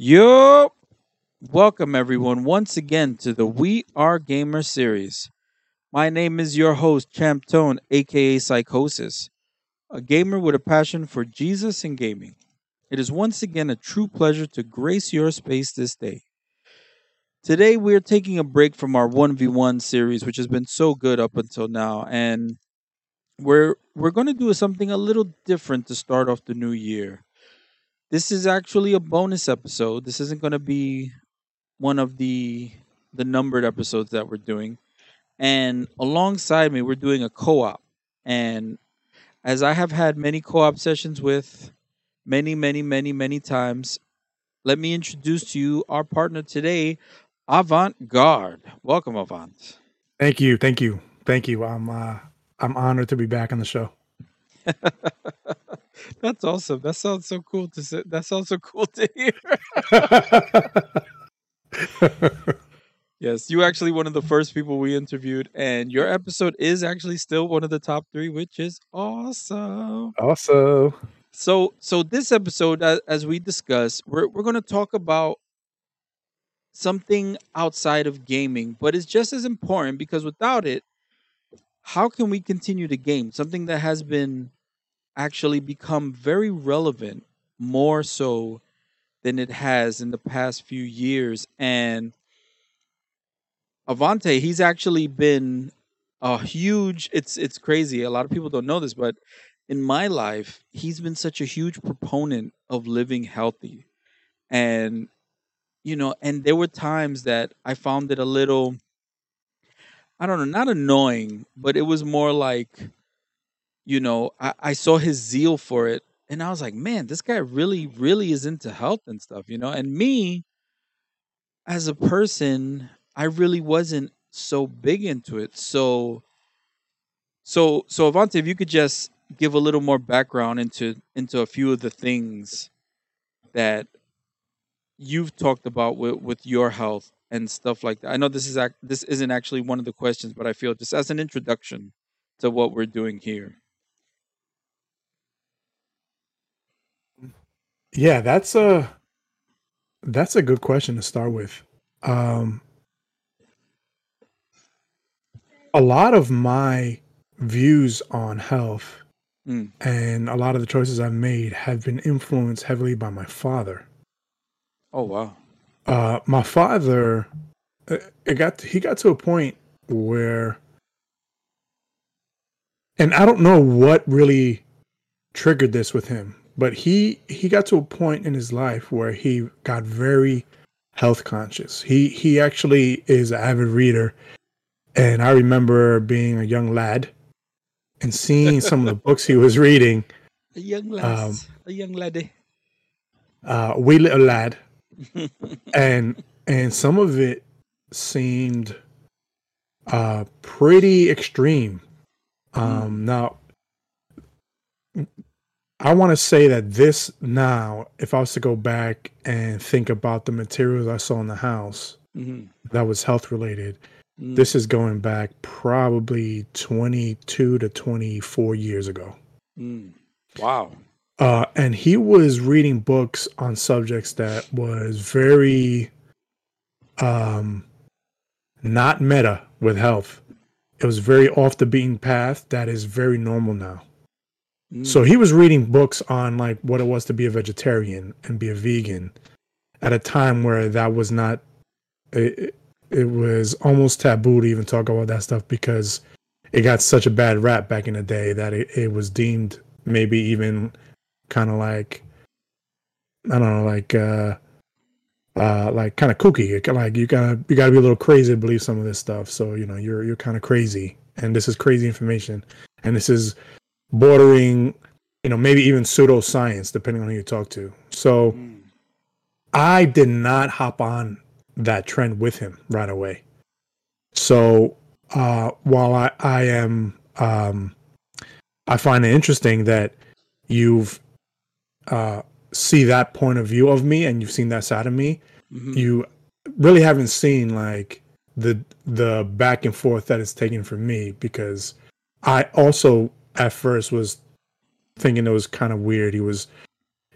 Yo, welcome everyone once again to the We Are Gamer series. My name is your host, Champ Tone, aka Psychosis, a gamer with a passion for Jesus and gaming. It is once again a true pleasure to grace your space this day. Today we are taking a break from our 1v1 series, which has been so good up until now, and we're we're going to do something a little different to start off the new year. This is actually a bonus episode. This isn't going to be one of the the numbered episodes that we're doing. And alongside me, we're doing a co-op. And as I have had many co-op sessions with many, many, many, many times, let me introduce to you our partner today, AvanteGuarde. Welcome, Avant. Thank you, thank you, thank you. I'm uh, I'm honored to be back on the show. That's awesome. That sounds so cool to say. That sounds so cool to hear. yes, you actually one of the first people we interviewed, and your episode is actually still one of the top three, which is awesome. Awesome. So, so this episode, as we discussed, we're we're going to talk about something outside of gaming, but it's just as important because without it, how can we continue to game? Something that has been actually become very relevant, more so than it has in the past few years. And Avante, he's actually been a huge. It's it's crazy. A lot of people don't know this, but in my life, he's been such a huge proponent of living healthy, and you know, and there were times that I found it a little. I don't know, not annoying, but it was more like, you know, I, I saw his zeal for it, and I was like, man, this guy really, really is into health and stuff, you know. And me, as a person, I really wasn't so big into it. So, so, so Avante, if you could just give a little more background into into a few of the things that you've talked about with, with your health and stuff like that. I know this is ac- this isn't actually one of the questions, but I feel just as an introduction to what we're doing here. Yeah, that's a that's a good question to start with. Um, a lot of my views on health Mm. and a lot of the choices I've made have been influenced heavily by my father. Oh wow. Uh, my father, uh, it got he got to a point where, and I don't know what really triggered this with him, but he he got to a point in his life where he got very health conscious. He he actually is an avid reader, and I remember being a young lad and seeing some of the books he was reading. A young lass, a young laddie. Uh, wee little lad, and and some of it seemed uh pretty extreme um now i want to say that this now if i was to go back and think about the materials i saw in the house Mhm. that was health related Mm. this is going back probably 22 to 24 years ago Mm. Wow. uh, and he was reading books on subjects that was very um, not meta with health. It was very off the beaten path that is very normal now. Mm. So he was reading books on like what it was to be a vegetarian and be a vegan at a time where that was not it, it was almost taboo to even talk about that stuff because it got such a bad rap back in the day that it, it was deemed maybe even kind of like I don't know, like uh uh like kind of kooky. Like you gotta you gotta be a little crazy to believe some of this stuff. So you know you're you're kind of crazy, and this is crazy information, and this is bordering, you know, maybe even pseudoscience, depending on who you talk to. So Mm. I did not hop on that trend with him right away. So uh, while I, I am, um, I find it interesting that you've uh, see that point of view of me and you've seen that side of me. Mhm. You really haven't seen like the the back and forth that it's taken for me because I also at first was thinking it was kind of weird. He was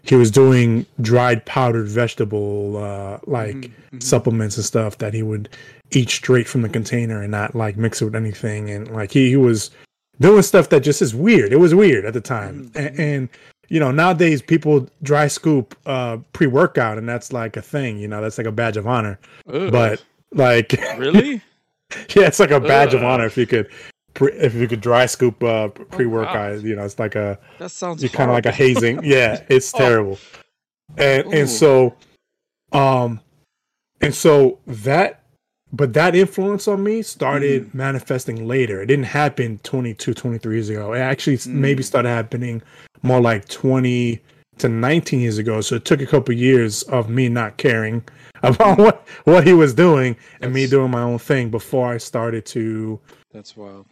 he was doing dried powdered vegetable uh, like Mhm, mhm. supplements and stuff that he would eat straight from the container and not like mix it with anything. And like he, he was doing stuff that just is weird. It was weird at the time. Mhm, And, mhm. and you know, nowadays people dry scoop uh, pre workout and that's like a thing. You know, that's like a badge of honor. Ugh. But like, really? yeah, it's like a badge of honor if you could. Pre, if you could dry scoop uh, pre workout, you know, it's like a That sounds you're kind of like a hazing. Yeah, it's Oh. terrible. And Ooh. and so, um, and so that, but that influence on me started Mm. manifesting later. It didn't happen 22, 23 years ago. It actually Mm. maybe started happening more like 20 to 19 years ago. So it took a couple years of me not caring about what, what he was doing and me doing my own thing before I started to That's wild.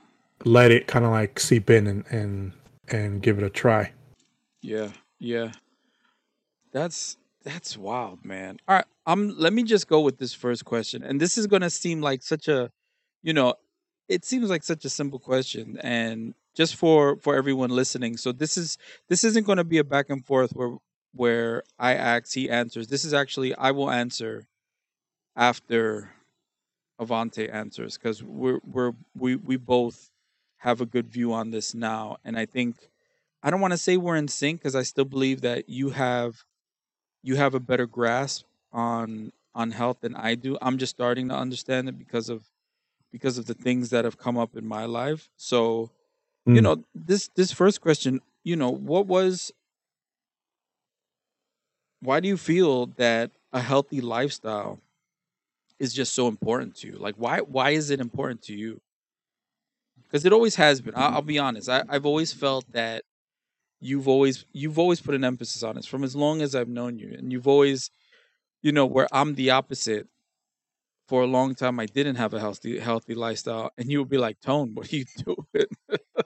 Let it kind of like seep in and, and, and give it a try. Yeah, yeah. That's that's wild, man. All right, um, let me just go with this first question, and this is gonna seem like such a, you know, it seems like such a simple question, and just for for everyone listening, so this is this isn't gonna be a back and forth where where I ask, he answers. This is actually I will answer after Avante answers because we're we're we we both have a good view on this now, and I think I don't want to say we're in sync because I still believe that you have you have a better grasp on on health than I do. I'm just starting to understand it because of because of the things that have come up in my life. So, you Mm. know, this this first question, you know, what was why do you feel that a healthy lifestyle is just so important to you? Like why why is it important to you? Because it always has been. I'll, I'll be honest. I, I've always felt that you've always you've always put an emphasis on this from as long as I've known you, and you've always, you know, where I'm the opposite. For a long time, I didn't have a healthy healthy lifestyle, and you would be like, "Tone, what are you doing?"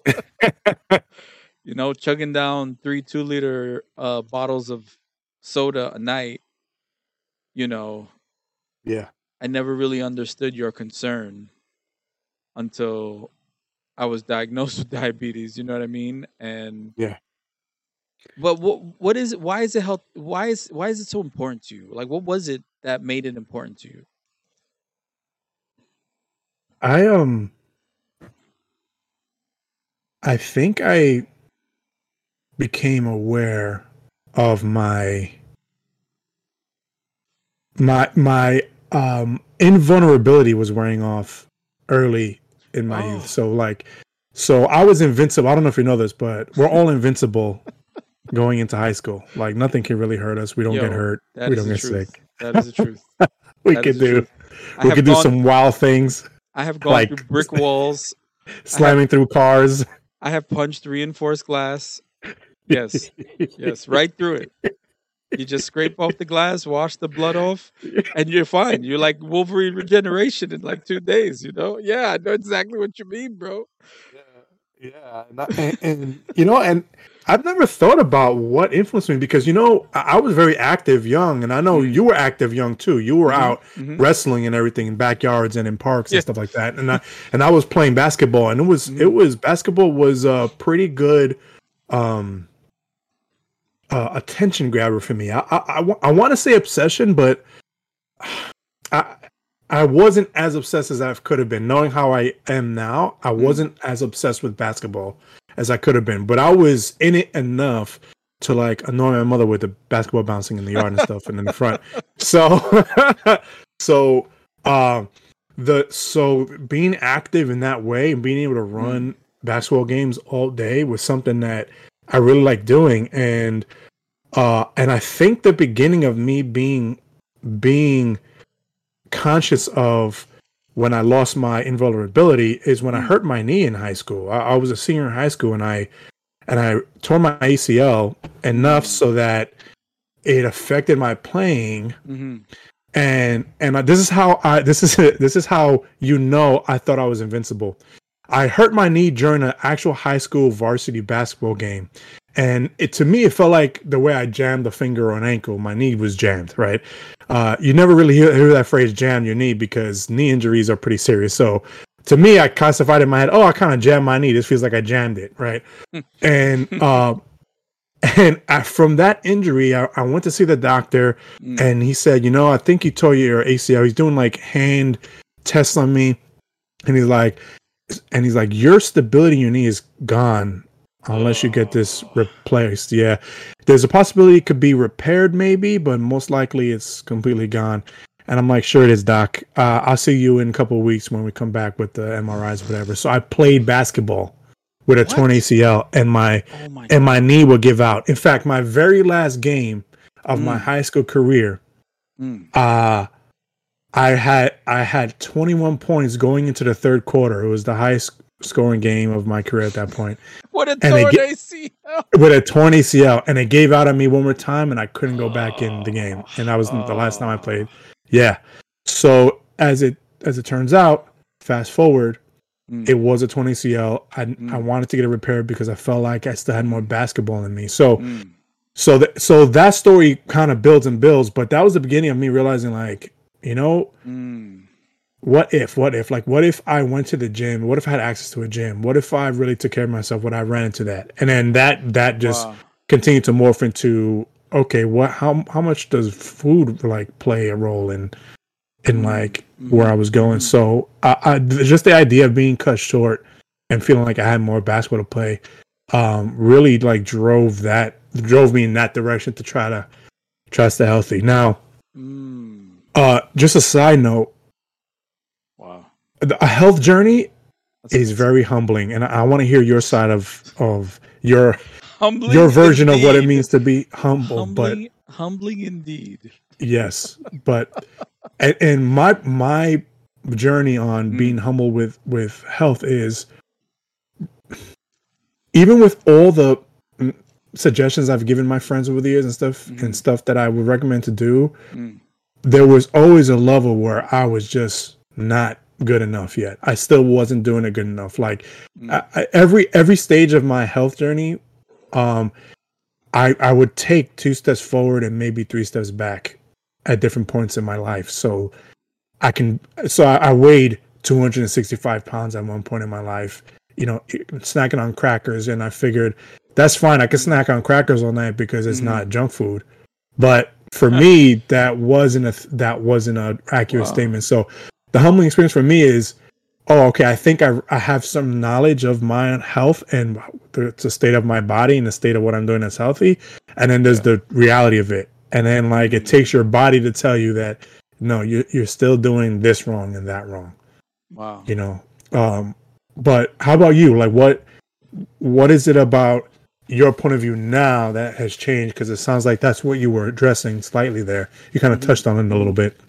you know, chugging down three two liter uh, bottles of soda a night. You know, Yeah. I never really understood your concern until I was diagnosed with diabetes. You know what I mean? And Yeah. But what what is it? Why is it health? Why is why is it so important to you? Like, what was it that made it important to you? I um I think I became aware of my my my um invulnerability was wearing off early in my Oh. youth. So like so I was invincible. I don't know if you know this, but we're all invincible going into high school. Like nothing can really hurt us. We don't Yo, get hurt. We don't get truth. sick. That is the truth. We That could do truth. We have could do some wild things, I have gone like- through brick walls. slamming through cars. I have punched reinforced glass. Yes, yes, right through it. You just scrape off the glass, wash the blood off, and you're fine. You're like Wolverine regeneration in like two days. You know? Yeah, I know exactly what you mean, bro. Yeah, yeah, and, and, and, you know, and I've never thought about what influenced me because you know I, I was very active young, and I know Mm. you were active young too. You were Mhm, out mhm. wrestling and everything in backyards and in parks Yeah. and stuff like that, and I and I was playing basketball, and it was it was basketball was a pretty good um uh, attention grabber for me. I I, I, want to say obsession, but I I wasn't as obsessed as I could have been. Knowing how I am now, I Mm. wasn't as obsessed with basketball as I could have been. But I was in it enough to like annoy my mother with the basketball bouncing in the yard and stuff and in the front. So so um the so being active in that way and being able to run basketball games all day was something that I really like doing and uh and I think the beginning of me being being conscious of when I lost my invulnerability is when I Mm. hurt my knee in high school. I, I was a senior in high school and I and I tore my ACL enough so that it affected my playing hmm and and I- this is how I this is this is how you know I thought I was invincible. I hurt my knee during an actual high school varsity basketball game, and it to me it felt like the way I jammed a finger or an ankle, my knee was jammed. Right? Uh, you never really hear, hear that phrase "jam your knee" because knee injuries are pretty serious. So to me, I classified in my head, oh, I kind of jammed my knee. This feels like I jammed it, right? and uh, And I, from that injury, I, I went to see the doctor, Mm. and he said, "You know, I think you tore your ACL." He's doing like hand tests on me, and he's like, and he's like, "Your stability in your knee is gone unless you get this replaced." Yeah, there's a possibility it could be repaired, maybe, but most likely it's completely gone. And I'm like, "Sure, it is, doc. Uh, I'll see you in a couple of weeks when we come back with the MRIs, or whatever." So I played basketball with a What? torn ACL, and my Oh my and my knee will give out. In fact, my very last game of my Mm. high school career, Mm. uh I had I had 21 points going into the third quarter. It was the highest scoring game of my career at that point What a torn get- ACL. with a torn ACL, and it gave out on me one more time, and I couldn't go back in the game. And that was the last time I played. Yeah. So as it as it turns out, fast forward, Mm. it was a torn ACL. I I Mm. wanted to get it repaired because I felt like I still had more basketball in me. So. Mm. so that so that story kind of builds and builds but that was the beginning of me realizing like you know Mm. what if what if like what if i went to the gym what if i had access to a gym what if i really took care of myself when i ran into that and then that that just Wow. continued to morph into okay what how how much does food like play a role in in Mm. like Mhm. where i was going so I, I just the idea of being cut short and feeling like i had more basketball to play um really like drove that drove me in that direction to try to try to stay healthy now Mm. Uh just a side note Wow. a health journey That's is very humbling and i, I want to hear your side of of your humbling. your version of what it means to be humble but Humbling, humbling indeed. yes but and, and my my journey on Mm. being humble with with health is even with all the mm, suggestions i've given my friends over the years and stuff Mhm. and stuff that i would recommend to do Mm. There was always a level where i was just not good enough yet. I still wasn't doing it good enough. Like Mm. I, I, every every stage of my health journey um i i would take two steps forward and maybe three steps back at different points in my life. So i can so i, I weighed 265 pounds at one point in my life you know snacking on crackers. And i figured that's fine. I can snack on crackers all night because it's Mhm. not junk food. But for me that wasn't a that wasn't an accurate Wow. statement. So the humbling experience for me is oh okay i think i, I have some knowledge of my health and the, the state of my body and the state of what i'm doing that's healthy. And then there's the reality of it. And then like it takes your body to tell you that no you, you're still doing this wrong and that wrong Wow. you know? Um but how about you? Like what what is it about your point of view now that has changed because it sounds like that's what you were addressing slightly there you kind of Mhm. touched on it a little bit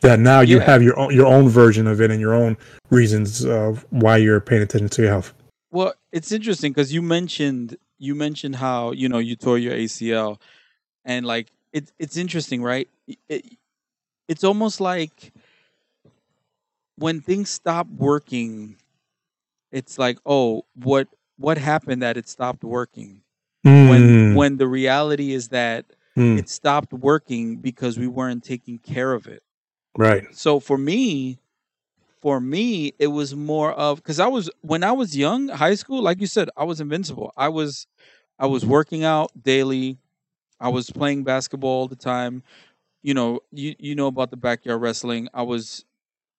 that now you Yeah. have your own your own version of it and your own reasons of why you're paying attention to your health Well, it's interesting because you mentioned you mentioned how you know you tore your ACL, and like it's it's interesting, right? It, it's almost like when things stop working, it's like, oh, what what happened that it stopped working? When Mm, when the reality is that mm, it stopped working because we weren't taking care of it. right So for me, for me, it was more of because I was when I was young, high school, like you said, I was invincible. I was I was working out daily. I was playing basketball all the time. You know, you you know about the backyard wrestling. I was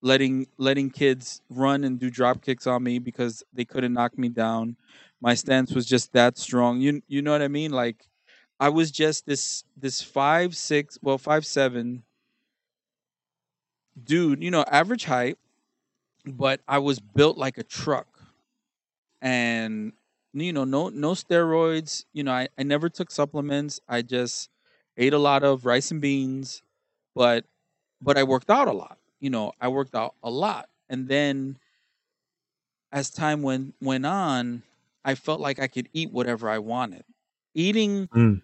letting letting kids run and do drop kicks on me because they couldn't knock me down. My stance was just that strong. You you know what I mean? Like I was just this this five six well five seven dude, you know, average height, but I was built like a truck. And you know, no no steroids, you know, I, I never took supplements. I just ate a lot of rice and beans, but but I worked out a lot. You know, I worked out a lot. And then as time went went on, I felt like I could eat whatever I wanted. Eating Mm.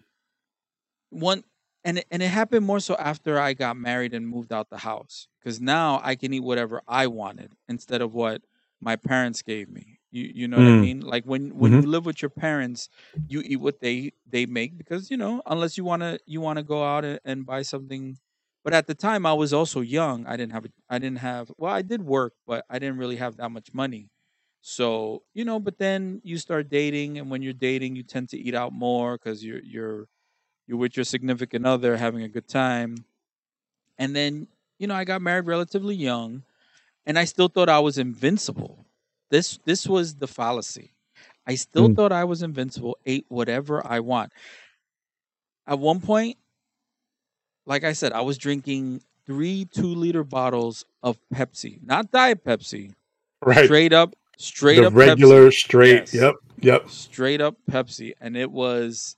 one and it, and it happened more so after I got married and moved out the house because now I can eat whatever I wanted instead of what my parents gave me. You you know what I Mm. mean? Like when when Mhm. you live with your parents, you eat what they they make because you know unless you wanna you wanna go out and buy something. But at the time I was also young. I didn't have a, I didn't have well I did work, but I didn't really have that much money. So, you know, but then you start dating and when you're dating, you tend to eat out more cuz you're you're you're with your significant other having a good time. And then, you know, I got married relatively young and I still thought I was invincible. This this was the fallacy. I still Mm. thought I was invincible, ate whatever I want. At one point, like I said, I was drinking three two liter bottles of Pepsi, not Diet Pepsi, Right. straight up, straight the up regular Pepsi, straight. Yes. Yep. Yep. straight up Pepsi, and it was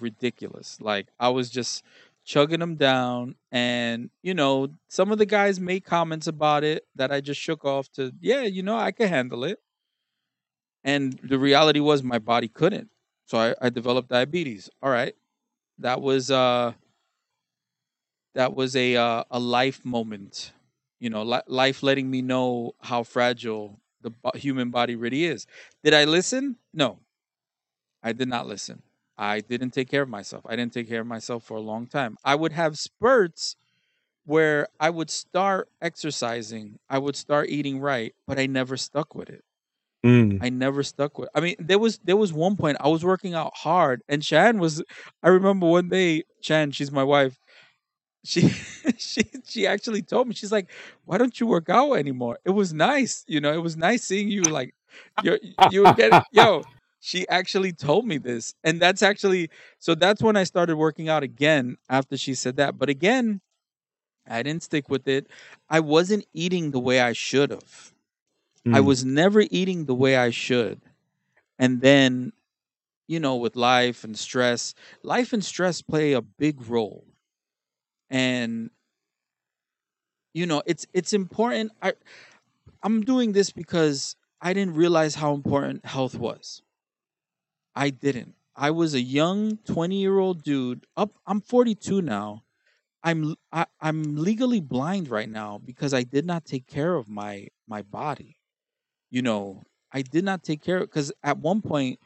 ridiculous. Like I was just chugging them down, and you know, some of the guys made comments about it that I just shook off to, yeah, you know, I can handle it. And the reality was my body couldn't, so I, I developed diabetes. All right, that was uh, that was a uh, a life moment, you know, li- life letting me know how fragile the bo- human body really is. Did I listen? No, I did not listen. I didn't take care of myself. I didn't take care of myself for a long time. I would have spurts where I would start exercising, I would start eating right, but I never stuck with it. Mm. I never stuck with. I mean, there was there was one point I was working out hard, and Shan was. I remember one day, Shan, she's my wife. She she she actually told me she's like, "Why don't you work out anymore?" It was nice, you know. It was nice seeing you like, you you were getting yo. She actually told me this, and that's actually so. That's when I started working out again after she said that. But again, I didn't stick with it. I wasn't eating the way I should have. I Mm. was never eating the way I should. And then, you know, with life and stress, life and stress play a big role. And you know, it's it's important. I I'm doing this because I didn't realize how important health was. I didn't. I was a young 20-year-old dude. Up I'm 42 now. I'm I, I'm legally blind right now because I did not take care of my my body you know, I did not take care of because at one point,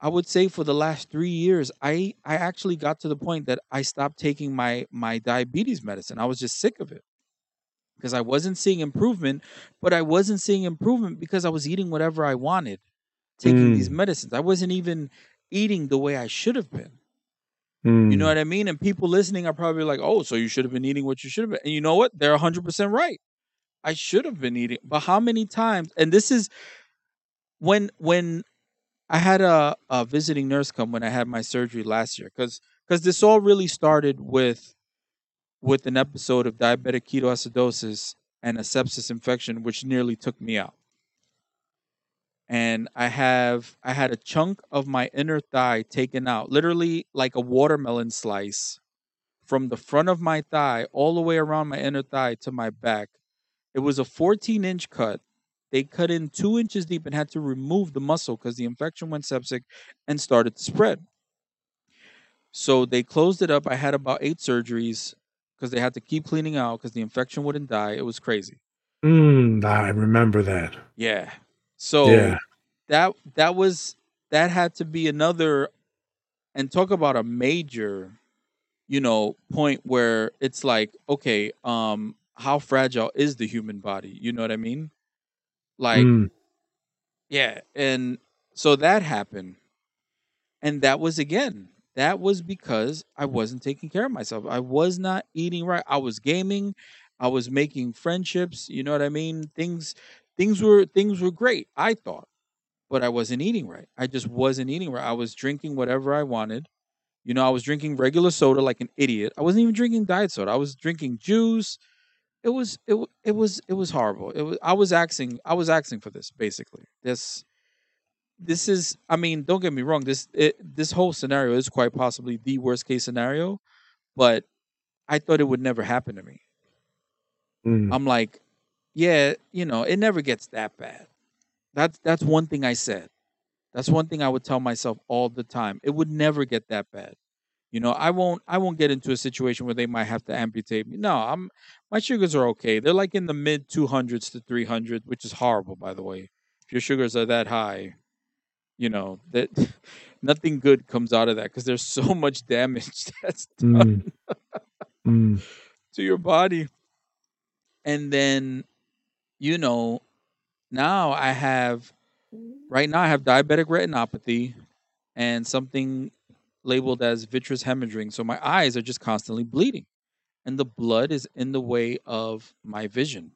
I would say for the last three years, I I actually got to the point that I stopped taking my my diabetes medicine. I was just sick of it because I wasn't seeing improvement, but I wasn't seeing improvement because I was eating whatever I wanted, taking these Mm. medicines. I wasn't even eating the way I should have been. You know Mm. what I mean? And people listening are probably like, "Oh, so you should have been eating what you should have been." And you know what? They're 100% right. I should have been eating. But how many times? And this is when when I had a, a visiting nurse come when I had my surgery last year cuz cuz this all really started with with an episode of diabetic ketoacidosis and a sepsis infection which nearly took me out. And I have I had a chunk of my inner thigh taken out, literally like a watermelon slice from the front of my thigh all the way around my inner thigh to my back. It was a 14 inch cut. They cut in two inches deep and had to remove the muscle because the infection went septic and started to spread. So they closed it up. I had about eight surgeries because they had to keep cleaning out because the infection wouldn't die. It was crazy. Mm. I remember that. Yeah. So Yeah. that that was that had to be another and talk about a major you know point where it's like okay um how fragile is the human body you know what i mean like Mm. yeah and so that happened. And that was again that was because i wasn't taking care of myself. I was not eating right. I was gaming. I was making friendships you know what i mean? Things things were things were great i thought but i wasn't eating right. I just wasn't eating right. I was drinking whatever i wanted. You know i was drinking regular soda like an idiot. I wasn't even drinking diet soda. I was drinking juice it was it, it was it was horrible. It was i was asking i was asking for this basically. This this is i mean don't get me wrong this it, this whole scenario is quite possibly the worst case scenario but i thought it would never happen to me. Mm. i'm like yeah you know it never gets that bad. That's that's one thing i said. That's one thing i would tell myself all the time. It would never get that bad you know i won't i won't get into a situation where they might have to amputate me no i'm my sugars are okay they're like in the mid 200s to 300 which is horrible by the way if your sugars are that high you know that nothing good comes out of that because there's so much damage that's done Mm. Mm. to your body and then you know now I have right now I have diabetic retinopathy and something labeled as vitreous hemorrhaging. So my eyes are just constantly bleeding. And the blood is in the way of my vision.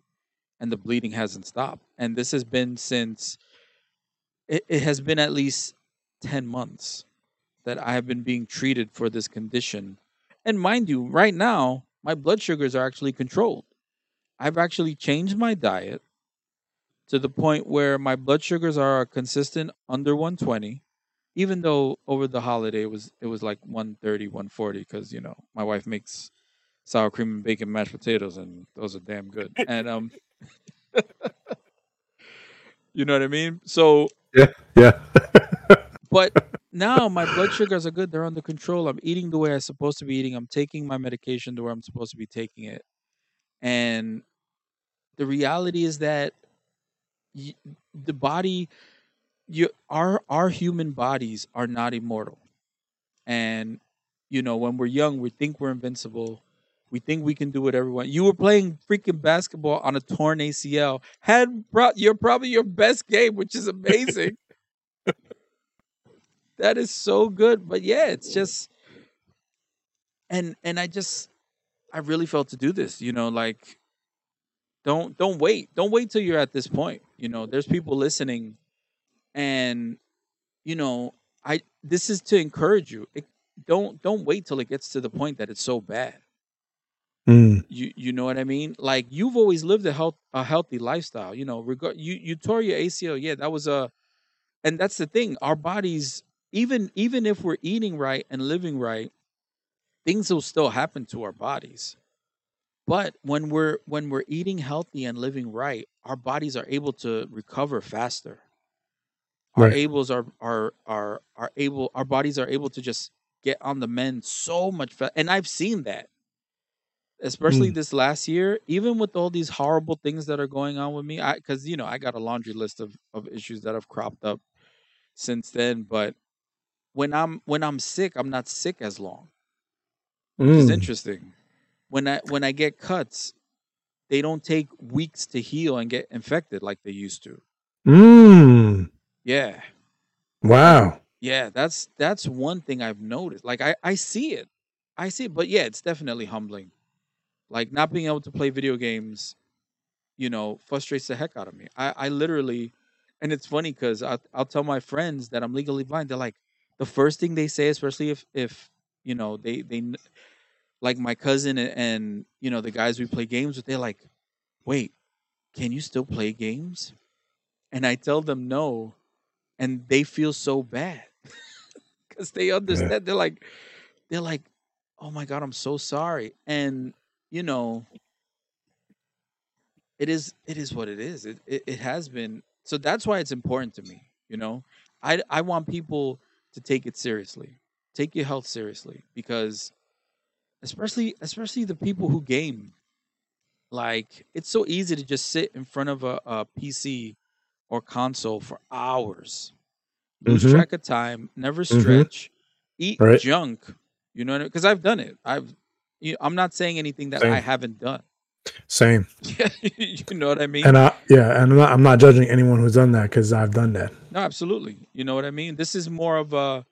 And the bleeding hasn't stopped. And this has been since it, it has been at least 10 months that I have been being treated for this condition. And mind you, right now, my blood sugars are actually controlled. I've actually changed my diet to the point where my blood sugars are consistent under 120 even though over the holiday it was it was like 130 140 because you know my wife makes sour cream and bacon mashed potatoes and those are damn good. And um you know what i mean? So Yeah, yeah. but now my blood sugars are good. They're under control. I'm eating the way i'm supposed to be eating. I'm taking my medication the way i'm supposed to be taking it. And the reality is that y- the body you our our human bodies are not immortal. And you know when we're young we think we're invincible. We think we can do what everyone you were playing freaking basketball on a torn acl had brought you're probably your best game which is amazing. That is so good. But yeah it's just and and i just i really felt to do this you know like don't don't wait. Don't wait till you're at this point. You know there's people listening and you know i this is to encourage you. It, don't don't wait till it gets to the point that it's so bad. Mm, you you know what i mean? Like you've always lived a health a healthy lifestyle you know regard you you tore your acl yeah that was a and that's the thing our bodies even even if we're eating right and living right things will still happen to our bodies. But when we're when we're eating healthy and living right our bodies are able to recover faster our right. ables are are are are able our bodies are able to just get on the mend so much and i've seen that. Especially Mm, this last year even with all these horrible things that are going on with me i because you know i got a laundry list of of issues that have cropped up since then but when i'm when i'm sick i'm not sick as long which is mm, interesting. When i when i get cuts they don't take weeks to heal and get infected like they used to. Mm. Yeah. Wow. yeah that's that's one thing i've noticed like i i see it. I see it but yeah it's definitely humbling. Like not being able to play video games you know frustrates the heck out of me. I i literally and it's funny because I'll, I'll tell my friends that i'm legally blind. They're like the first thing they say especially if if you know they they like my cousin and, and you know the guys we play games with they're like wait can you still play games? And i tell them no and they feel so bad because they Yeah. understand they're like they're like oh my god i'm so sorry. And you know it is it is what it is. It, it, it has been so that's why it's important to me you know? I i want people to take it seriously. Take your health seriously because especially especially the people who game. Like it's so easy to just sit in front of a, a pc or console for hours lose Mm-hmm. track of time never Mm-hmm. stretch eat Right. junk you know because i've done it i've you, i'm not saying anything that i haven't done Same. you know what i mean And I, yeah, and I'm not, I'm not judging anyone who's done that because I've done that. No, absolutely. You know what I mean? This is more of a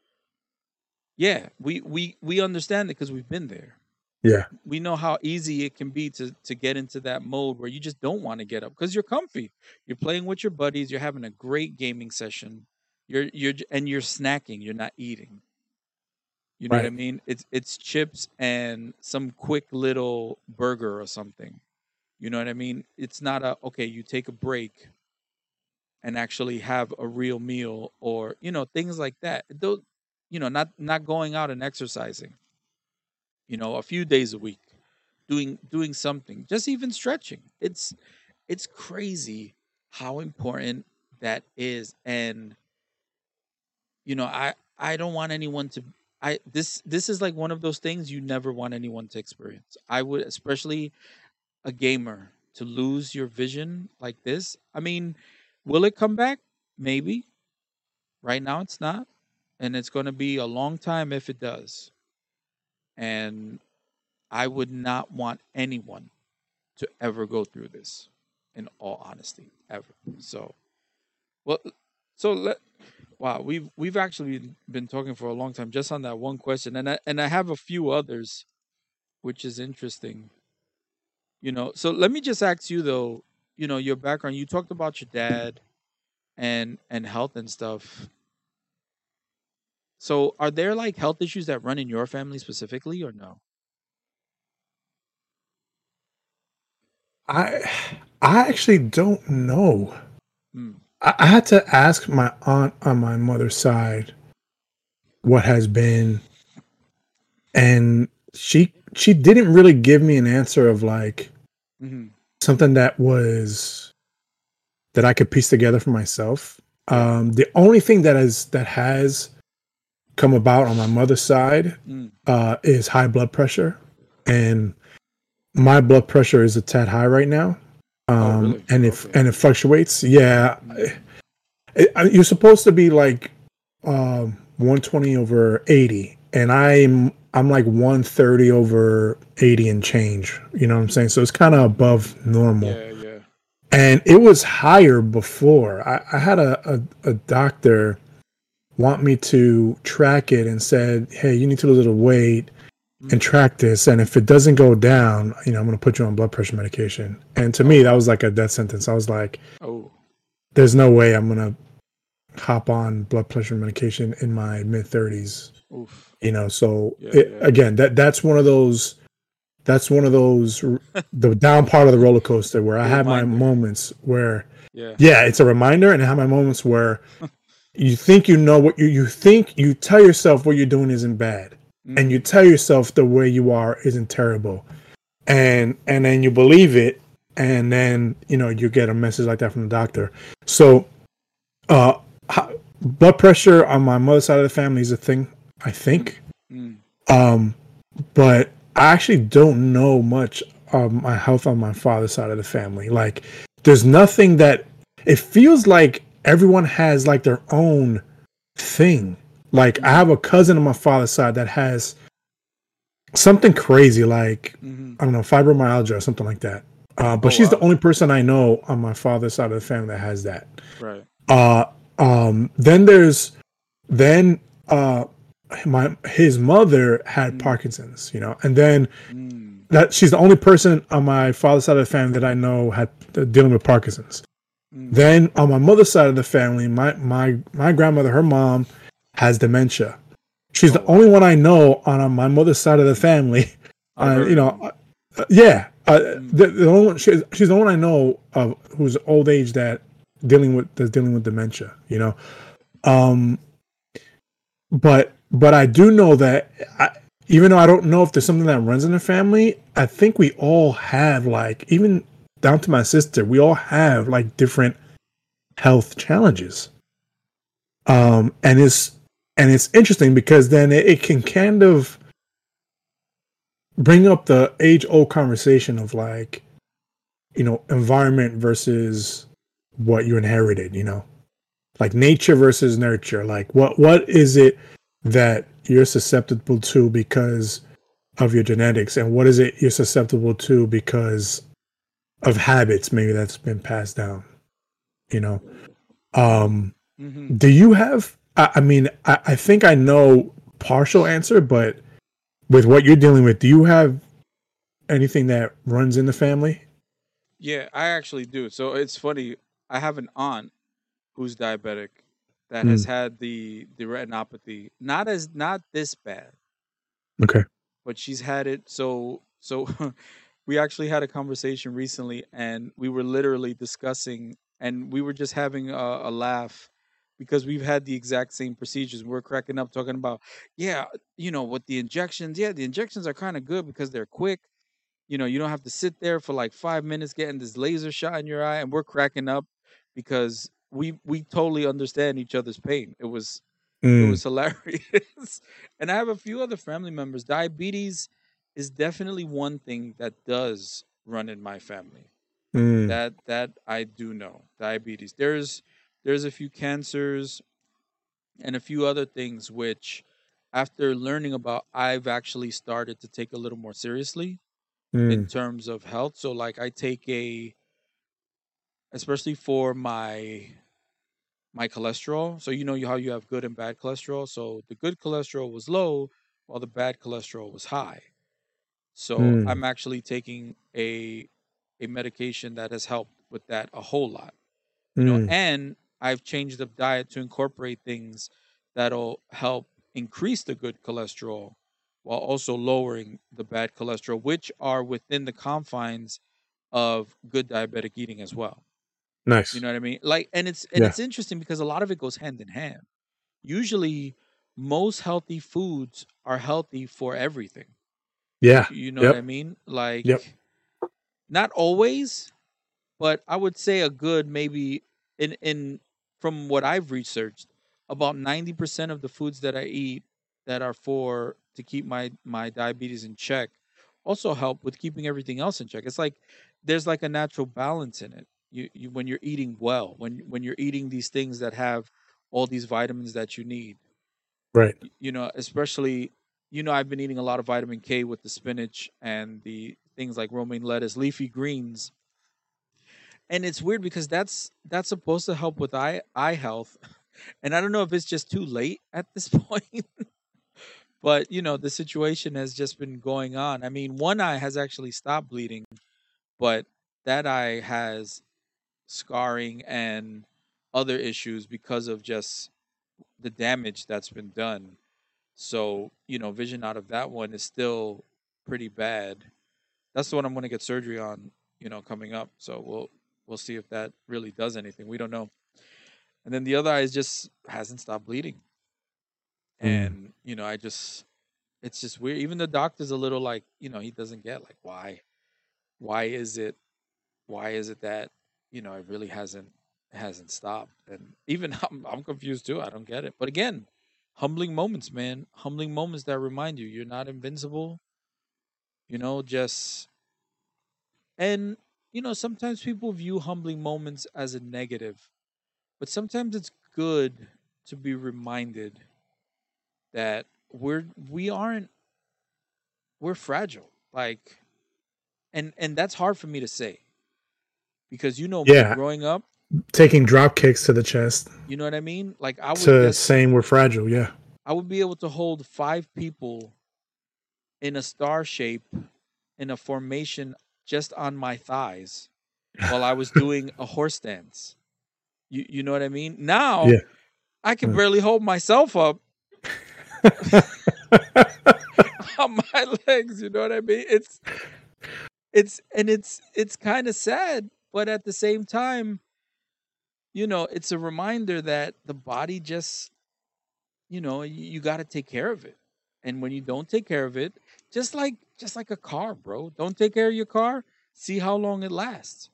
yeah, we we we understand it because we've been there. Yeah. We know how easy it can be to to get into that mode where you just don't want to get up because you're comfy. You're playing with your buddies, you're having a great gaming session. You're you're and you're snacking, you're not eating. You know what I mean? It's it's chips and some quick little burger or something. You know what I mean? It's not a okay, you take a break and actually have a real meal or you know things like that Those, you know not not going out and exercising you know a few days a week doing doing something just even stretching. It's it's crazy how important that is. And you know i i don't want anyone to i this this is like one of those things you never want anyone to experience. I would especially a gamer to lose your vision like this. I mean will it come back? Maybe. Right now, it's not, and it's going to be a long time if it does. And I would not want anyone to ever go through this. in all honesty, ever. So, well, so let wow, we've we've actually been talking for a long time just on that one question, and I and I have a few others, which is interesting. You know, so let me just ask you though. You know, your background. You talked about your dad, and and health and stuff. So, are there like health issues that run in your family specifically, or no? I I actually don't know. Hmm. I, I had to ask my aunt on my mother's side what has been, and she she didn't really give me an answer of like hmm something that was that I could piece together for myself. Um, the only thing that has that has come about on my mother's side Mm. uh, is high blood pressure, and my blood pressure is a tad high right now. Um, Oh, really? and if Okay. and it fluctuates. Yeah, It- I- you're supposed to be like um, 120 over 80, and I'm I'm like 130 over 80 and change. You know what I'm saying? So it's kind of above normal Yeah, yeah. and it was higher before. I, I had a, a, a doctor want me to track it and said, "Hey, you need to lose a little weight and track this, and if it doesn't go down, you know, I'm going to put you on blood pressure medication." And to me, that was like a death sentence. I was like, Oh, "There's no way I'm going to hop on blood pressure medication in my mid 30s." You know, so Yeah, it, yeah. again, that that's one of those. That's one of those the down part of the roller coaster where I have my moments where Yeah. yeah, it's a reminder, and I have my moments where you think you know what you you think you tell yourself what you're doing isn't bad, Mm. and you tell yourself the way you are isn't terrible, and and then you believe it, and then you know you get a message like that from the doctor. So, uh, ho- blood pressure on my mother's side of the family is a thing, I think. Mm. Um, but I actually don't know much of my health on my father's side of the family. Like, there's nothing that it feels like everyone has like their own thing. Like, I have a cousin on my father's side that has something crazy, like hmm I don't know, fibromyalgia or something like that. Uh, but Oh, she's the only person I know on my father's side of the family that has that. Right. Uh, um, then there's then uh, my his mother had Mm. Parkinson's, you know, and then Mm. that she's the only person on my father's side of the family that I know had uh, dealing with Parkinson's. Mm. Then on my mother's side of the family, my my my grandmother, her mom, has dementia. She's the Oh, wow. only one I know on, my mother's side of the family. Uh, you know, uh, yeah. Uh, Mm. the, the only one, she's, she's the one I know of who's old age that dealing with that's dealing with dementia. You know, um, but but I do know that I, even though I don't know if there's something that runs in the family, I think we all have like even down to my sister, we all have like different health challenges. Um, and it's and it's interesting because then it, it can kind of bring up the age old conversation of like, you know, environment versus what you inherited, you know, like nature versus nurture. Like, what what is it that you're susceptible to because of your genetics, and what is it you're susceptible to because of habits maybe that's been passed down, you know? Um, Mhm. do you have? I, I mean, I, I think I know partial answer, but with what you're dealing with, do you have anything that runs in the family? Yeah, I actually do. So it's funny. I have an aunt who's diabetic that has had the the retinopathy. Not as not this bad, Okay. but she's had it. So so we actually had a conversation recently, and we were literally discussing, and we were just having a, a laugh because we've had the exact same procedures. We're cracking up talking about, yeah, you know, with the injections. Yeah, the injections are kind of good because they're quick. You know, you don't have to sit there for like five minutes getting this laser shot in your eye, and we're cracking up because we we totally understand each other's pain. It was it Mm, was hilarious. and I have a few other family members. Diabetes is definitely one thing that does run in my family. mm, That that I do know. Diabetes. There's there's a few cancers and a few other things which after learning about I've actually started to take a little more seriously in mm, terms of health. So like I take a especially for my my cholesterol. So you know how you have good and bad cholesterol. So the good cholesterol was low, while the bad cholesterol was high. So Mm. I'm actually taking a a medication that has helped with that a whole lot. You know, Mm. and I've changed the diet to incorporate things that'll help increase the good cholesterol while also lowering the bad cholesterol, which are within the confines of good diabetic eating as well. Nice. You know what I mean? Like, and it's and Yeah. it's interesting because a lot of it goes hand in hand. Usually, most healthy foods are healthy for everything. Yeah. You know Yep. what I mean? Like, Yep. not always, but I would say a good maybe in in from what I've researched, about ninety percent of the foods that I eat that are for to keep my my diabetes in check also help with keeping everything else in check. It's like there's like a natural balance in it. You, you when you're eating well, when when you're eating these things that have all these vitamins that you need. Right. You know, especially you know I've been eating a lot of vitamin K with the spinach and the things like romaine lettuce, leafy greens. And it's weird because that's that's supposed to help with eye eye health. And I don't know if it's just too late at this point. but you know, the situation has just been going on. I mean, one eye has actually stopped bleeding, but that eye has scarring and other issues because of just the damage that's been done. So, you know, vision out of that one is still pretty bad. That's the one I'm going to get surgery on, you know, coming up. So we'll we'll see if that really does anything. We don't know. And then the other eye just hasn't stopped bleeding. Mm. And, you know, I just it's just weird. Even the doctor's a little like, you know, he doesn't get like why why is it why is it that, you know, it really hasn't hasn't stopped. And even I'm I'm confused too. I don't get it. But again, humbling moments, man. Humbling moments that remind you you're not invincible. You know, just and you know, sometimes people view humbling moments as a negative, but sometimes it's good to be reminded that we're we aren't we're fragile. Like and and that's hard for me to say. Because you know Yeah. growing up, Taking drop kicks to the chest you know what I mean? Like I would to just saying we're fragile. Yeah. I would be able to hold five people in a star shape in a formation just on my thighs while I was doing a horse dance. You you know what I mean? Now Yeah. I can barely hold myself up on my legs, you know what I mean? It's it's and it's it's kind of sad, but at the same time, you know, it's a reminder that the body just you know, you, you got to take care of it. And when you don't take care of it, just like just like a car, bro, don't take care of your car, see how long it lasts.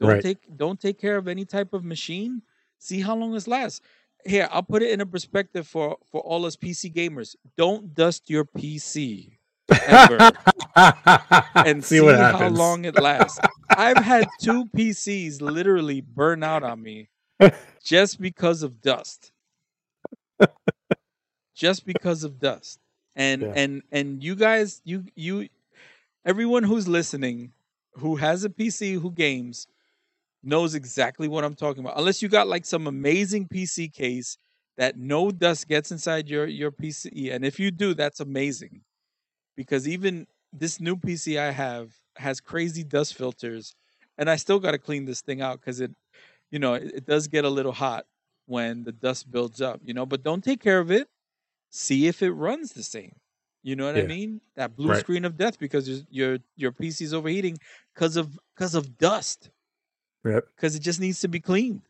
Don't Right. take don't take care of any type of machine, see how long it lasts. Here, I'll put it in a perspective for for all us PC gamers. Don't dust your PC ever and see, see how long it lasts. I've had two PCs literally burn out on me just because of dust. just because of dust. And Yeah. and and you guys, you you everyone who's listening who has a PC who games knows exactly what I'm talking about. Unless you got like some amazing PC case that no dust gets inside your your PC and if you do that's amazing. Because even this new PC I have has crazy dust filters and I still got to clean this thing out cuz it you know, it, it does get a little hot when the dust builds up, you know, but don't take care of it. See if it runs the same. You know what I mean? That blue Right. screen of death because your your your PC's overheating because of because of dust Yep. because it just needs to be cleaned.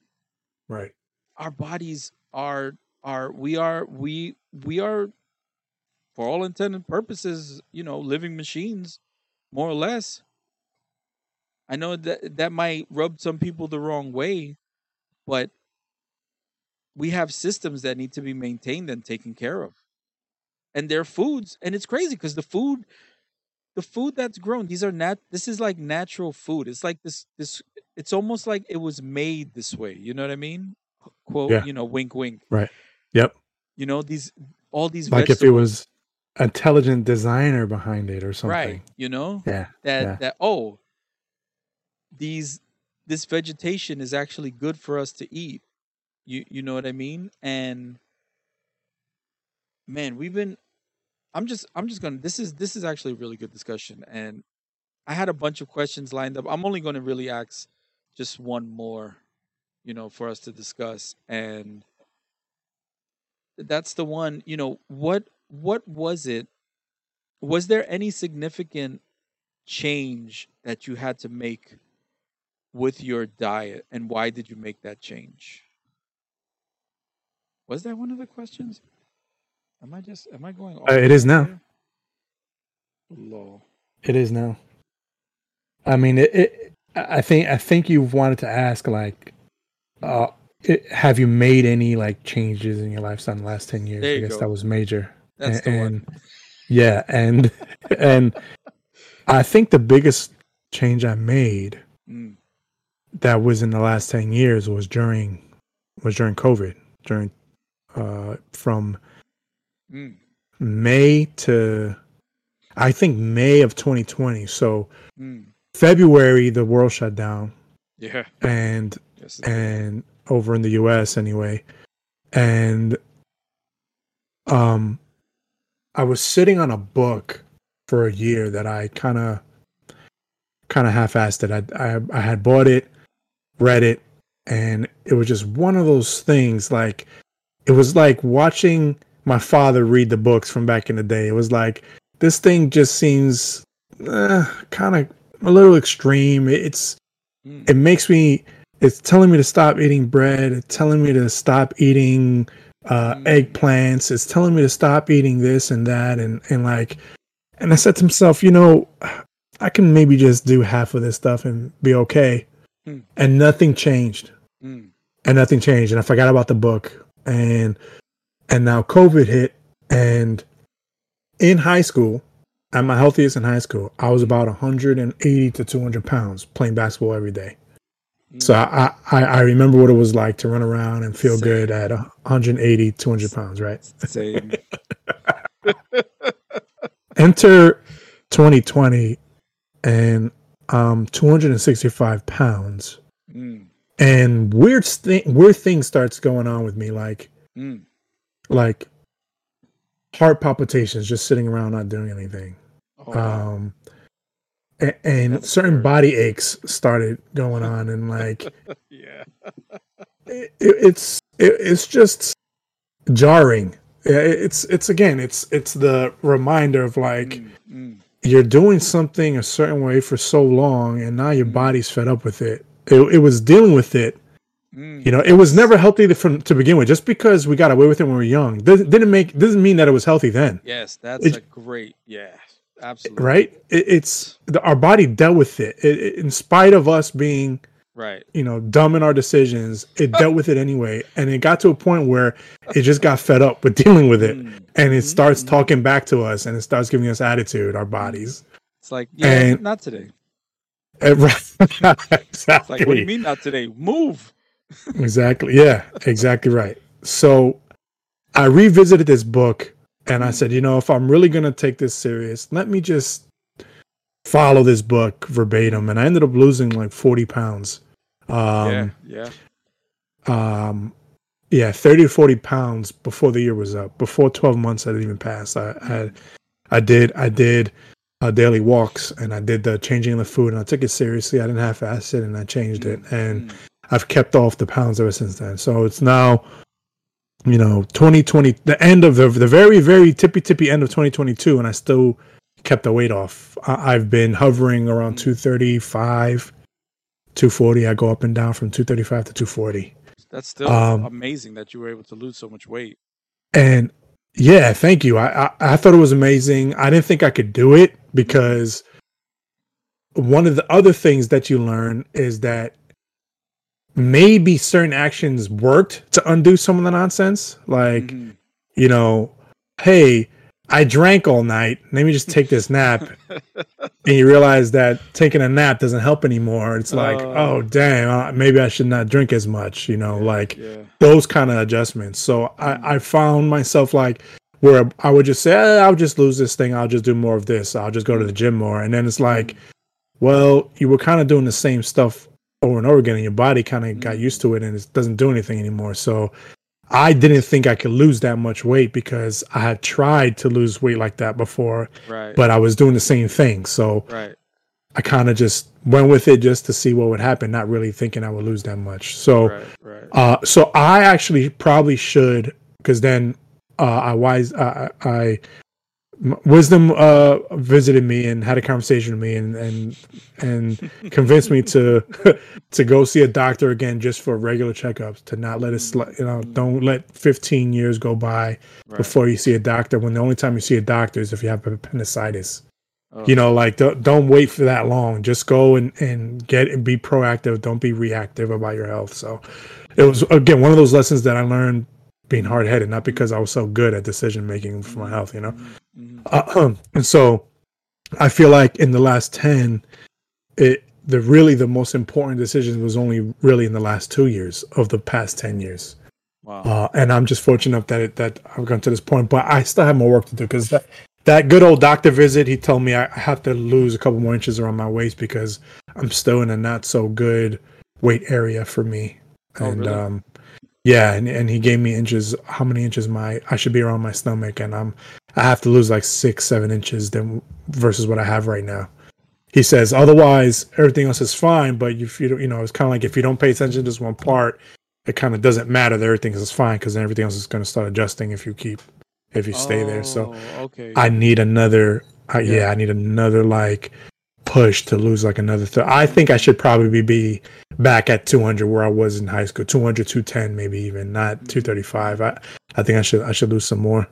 Right. Our bodies are are we are we we are for all intended purposes, you know, living machines, more or less. I know that that might rub some people the wrong way, but we have systems that need to be maintained and taken care of. And they're foods, and it's crazy because the food the food that's grown, these are nat this is like natural food. It's like this this it's almost like it was made this way. You know what I mean? Quote, Yeah. you know, wink wink. Right. Yep. You know, these all these Like if it was intelligent designer behind it or something. right, you know? Yeah. that yeah. that oh these this vegetation is actually good for us to eat. You you know what I mean? And man, we've been I'm just I'm just gonna this is this is actually a really good discussion and I had a bunch of questions lined up. I'm only gonna really ask just one more, you know, for us to discuss. And that's the one, you know, what what was it? Was there any significant change that you had to make with your diet and why did you make that change? Was that one of the questions? Am I just am I going Uh, it is now. Low. It is now. I mean, it, it. I think. I think you wanted to ask, like, uh, it, have you made any like changes in your lifestyle in the last ten years? I guess go. that was major. That's A- the and, one. Yeah, and and I think the biggest change I made Mm, that was in the last ten years was during was during COVID. During uh, from mm, May to I think May of 2020. So mm. February the world shut down Yeah. and Yes. and over in the US anyway. And um I was sitting on a book for a year that I kind of kind of half-assed it. I, I I had bought it, read it, and it was just one of those things like it was like watching my father read the books from back in the day. It was like this thing just seems uh, kind of a little extreme. It's Mm, it makes me it's telling me to stop eating bread it's telling me to stop eating uh Mm. eggplants it's telling me to stop eating this and that and and like and i said to myself you know i can maybe just do half of this stuff and be okay Mm. and nothing changed mm, and nothing changed and i forgot about the book and and now covid hit and in high school at my healthiest in high school i was about 180 to 200 pounds playing basketball every day mm. so I, I I remember what it was like to run around and feel Same. good at 180, 200 pounds, right? Same. Enter 2020 and um 265 pounds. Mm, And weird thing weird thing starts going on with me, like mm. like heart palpitations just sitting around not doing anything. Oh. Um and That's certain scary. body aches started going on and like yeah. it, it's it, it's just jarring it's it's again it's it's the reminder of like Mm, mm, you're doing something a certain way for so long and now your Mm. body's fed up with it it, it was dealing with it mm. you know it was never healthy to, from to begin with just because we got away with it when we were young doesn't, didn't make doesn't mean that it was healthy then Yes, that's It- a great. Yeah, absolutely. right it, it's the, our body dealt with it. It, it in spite of us being Right. you know, dumb in our decisions, it dealt with it anyway. And it got to a point where it just got fed up with dealing with it. Mm. And it starts Mhm. talking back to us and it starts giving us attitude, our bodies. It's like, yeah, And- not today. Right. It's like, what do you mean not today? Move. exactly. Yeah, exactly right. So I revisited this book and I Mm. said, you know, if I'm really going to take this serious, let me just follow this book verbatim. And I ended up losing like 40 pounds. Um, yeah, yeah. um yeah 30 to 40 pounds before the year was up. Before 12 months had even passed i i, I did i did uh, daily walks and i did the changing of the food and i took it seriously. I didn't half ass it and i changed it. And Mm, i've kept off the pounds ever since then. So it's now you know 2020 the end of the the very very tippy tippy end of 2022 and i still kept the weight off. I, i've been hovering around Mm. 235 240 i go up and down from 235 to 240 That's still Um, amazing that you were able to lose so much weight. And yeah, thank you. I, I I thought it was amazing. I didn't think I could do it because one of the other things that you learn is that maybe certain actions worked to undo some of the nonsense. Like, Mhm. you know, hey, I drank all night. Let me just take this nap. and you realize that taking a nap doesn't help anymore. It's like, Uh. oh, damn, uh, maybe I should not drink as much, you know, like yeah. those kind of adjustments. So I, I found myself like where I would just say, eh, I'll just lose this thing. I'll just do more of this. I'll just go to the gym more. And then it's like, well, you were kind of doing the same stuff over and over again, and your body kind of got used to it, and it doesn't do anything anymore. So I didn't think I could lose that much weight because I had tried to lose weight like that before, Right. but I was doing the same thing. So right. I kind of just went with it just to see what would happen, not really thinking I would lose that much. So, Right. Uh, so I actually probably should, because then uh, I wise I, I wisdom uh visited me and had a conversation with me and and and convinced me to to go see a doctor again just for regular checkups to not let it you know don't let 15 years go by right. before you see a doctor when the only time you see a doctor is if you have appendicitis. Oh, you know like don't, don't wait for that long. Just go and and get and be proactive. Don't be reactive about your health. So it was again one of those lessons that i learned being hard-headed not because i was so good at decision making for my health you know Mhm. uh, and so i feel like in the last 10 it the really the most important decision was only really in the last two years of the past 10 years Wow. uh, and i'm just fortunate enough that it, that i've gotten to this point but i still have more work to do because that, that good old doctor visit he told me i have to lose a couple more inches around my waist because i'm still in a not so good weight area for me Oh, and really? um yeah and, and he gave me inches how many inches my i should be around my stomach and i'm i have to lose like six seven inches than versus what i have right now he says otherwise everything else is fine but if you you know it's kind of like if you don't pay attention to this one part it kind of doesn't matter that everything is fine because everything else is going to start adjusting if you keep if you stay there so Oh, okay. I need another. Uh, yeah. Yeah. I need another like push to lose like another. Th- I think I should probably be back at 200 where I was in high school. 200, 210, maybe even not 235. I I think I should I should lose some more.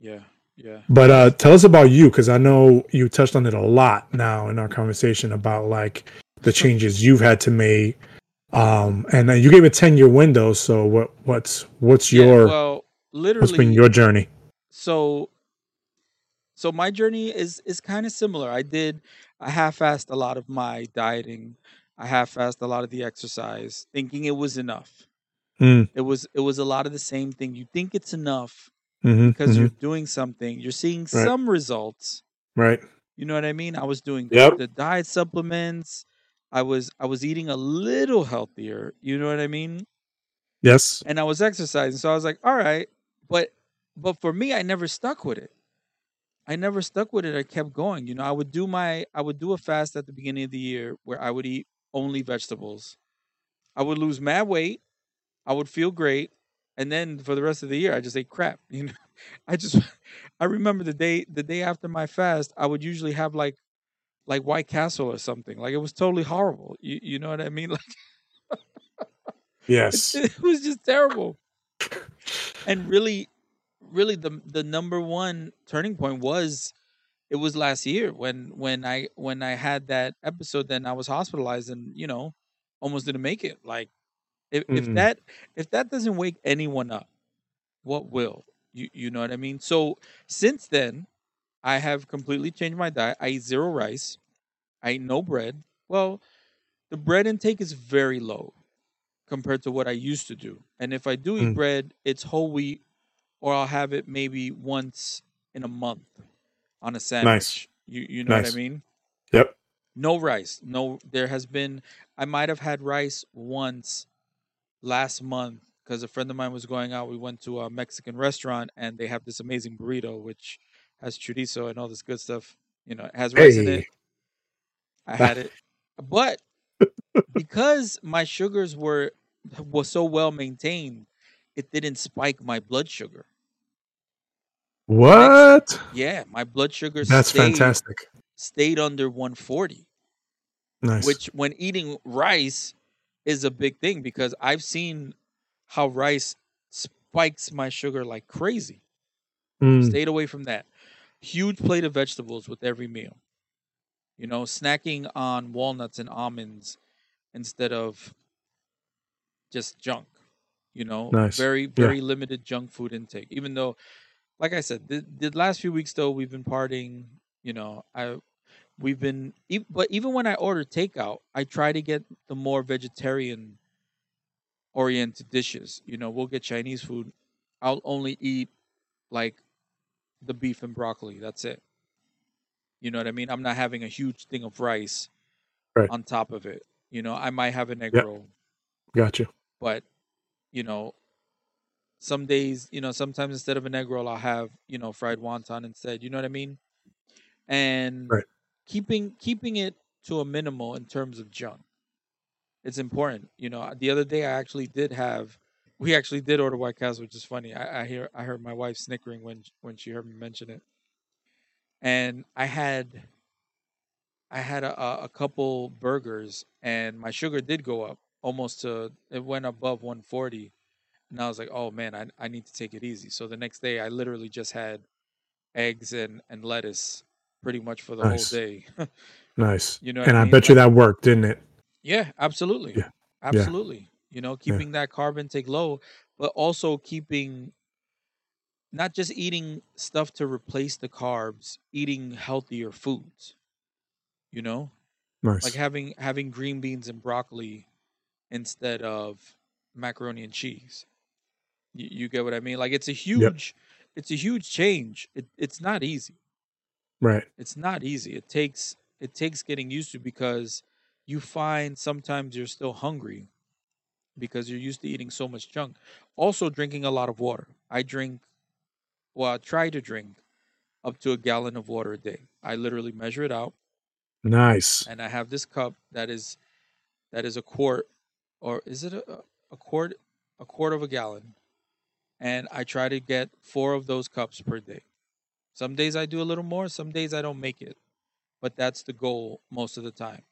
yeah. Yeah. But uh tell us about you because I know you touched on it a lot now in our conversation about like the changes you've had to make. Um, and uh, you gave a 10 year window. So what what's what's Yeah, your well, literally. what's been your journey? so so my journey is is kind of similar i did i half-assed a lot of my dieting i half-assed a lot of the exercise thinking it was enough Mm. it was it was a lot of the same thing you think it's enough hmm because you're doing something you're seeing Right. some results right. you know what i mean i was doing Yep. the diet supplements i was i was eating a little healthier you know what i mean Yes. and I was exercising. So I was like, all right, but but for me, I never stuck with it. I never stuck with it. I kept going. You know, I would do my I would do a fast at the beginning of the year where I would eat only vegetables. I would lose mad weight. I would feel great, and then for the rest of the year, I just ate crap. You know, I just I remember the day the day after my fast, I would usually have like like White Castle or something. Like it was totally horrible. You you know what I mean? Like Yes. it was just terrible. And really, really, the the number one turning point was it was last year when when I when I had that episode. Then I was hospitalized and you know almost didn't make it. Like if if Mm. that if that doesn't wake anyone up, what will? You you know what I mean? So since then, I have completely changed my diet. I eat zero rice. I eat no bread. Well, the bread intake is very low compared to what I used to do. And if I do eat Mm. bread, it's whole wheat, or I'll have it maybe once in a month on a sandwich. Nice. You you know Nice. what I mean? Yep. No rice. No, there has been. I might have had rice once last month because a friend of mine was going out. We went to a Mexican restaurant and they have this amazing burrito which has chorizo and all this good stuff. You know, it has rice in it. I had it, but because my sugars were was so well maintained, it didn't spike my blood sugar. What? Yeah, my blood sugar That's stayed, fantastic. stayed under 140. Nice. which when eating rice is a big thing because I've seen how rice spikes my sugar like crazy. Mm, Stayed away from that. Huge plate of vegetables with every meal. You know, snacking on walnuts and almonds instead of just junk. You know, Nice. very very limited junk food intake. Even though, like I said, the, the last few weeks though we've been partying. You know, I we've been but even when i order takeout i try to get the more vegetarian oriented dishes you know we'll get chinese food i'll only eat like the beef and broccoli that's it you know what i mean i'm not having a huge thing of rice Right. on top of it You know, I might have an egg Yep. roll, Gotcha. but you know, some days, you know, sometimes instead of an egg roll, I'll have you know fried wonton instead. You know what I mean? And Right. keeping keeping it to a minimal in terms of junk. It's important. You know, the other day I actually did have, we actually did order White Castle, which is funny. I, I hear I heard my wife snickering when when she heard me mention it, and I had. I had a, a- a couple burgers and my sugar did go up almost to it went above 140 and I was like, oh man, I, I need to take it easy. So the next day I literally just had eggs and, and lettuce pretty much for the Nice. whole day. Nice. you know and I, I mean? bet you that worked, didn't it? Yeah, absolutely. Yeah. Absolutely. You know, keeping that carb intake low, but also keeping not just eating stuff to replace the carbs, eating healthier foods. You know? Nice. Like having having green beans and broccoli instead of macaroni and cheese. You, you get what I mean? Like it's a huge it's a huge change. It, it's not easy right. it's not easy it takes it takes getting used to because you find sometimes you're still hungry because you're used to eating so much junk also drinking a lot of water i drink well i try to drink up to a gallon of water a day i literally measure it out Nice. and i have this cup that is that is a quart or is it a, a quart a quart of a gallon? And i try to get four of those cups per day. Some days i do a little more some days i don't make it but that's the goal most of the time.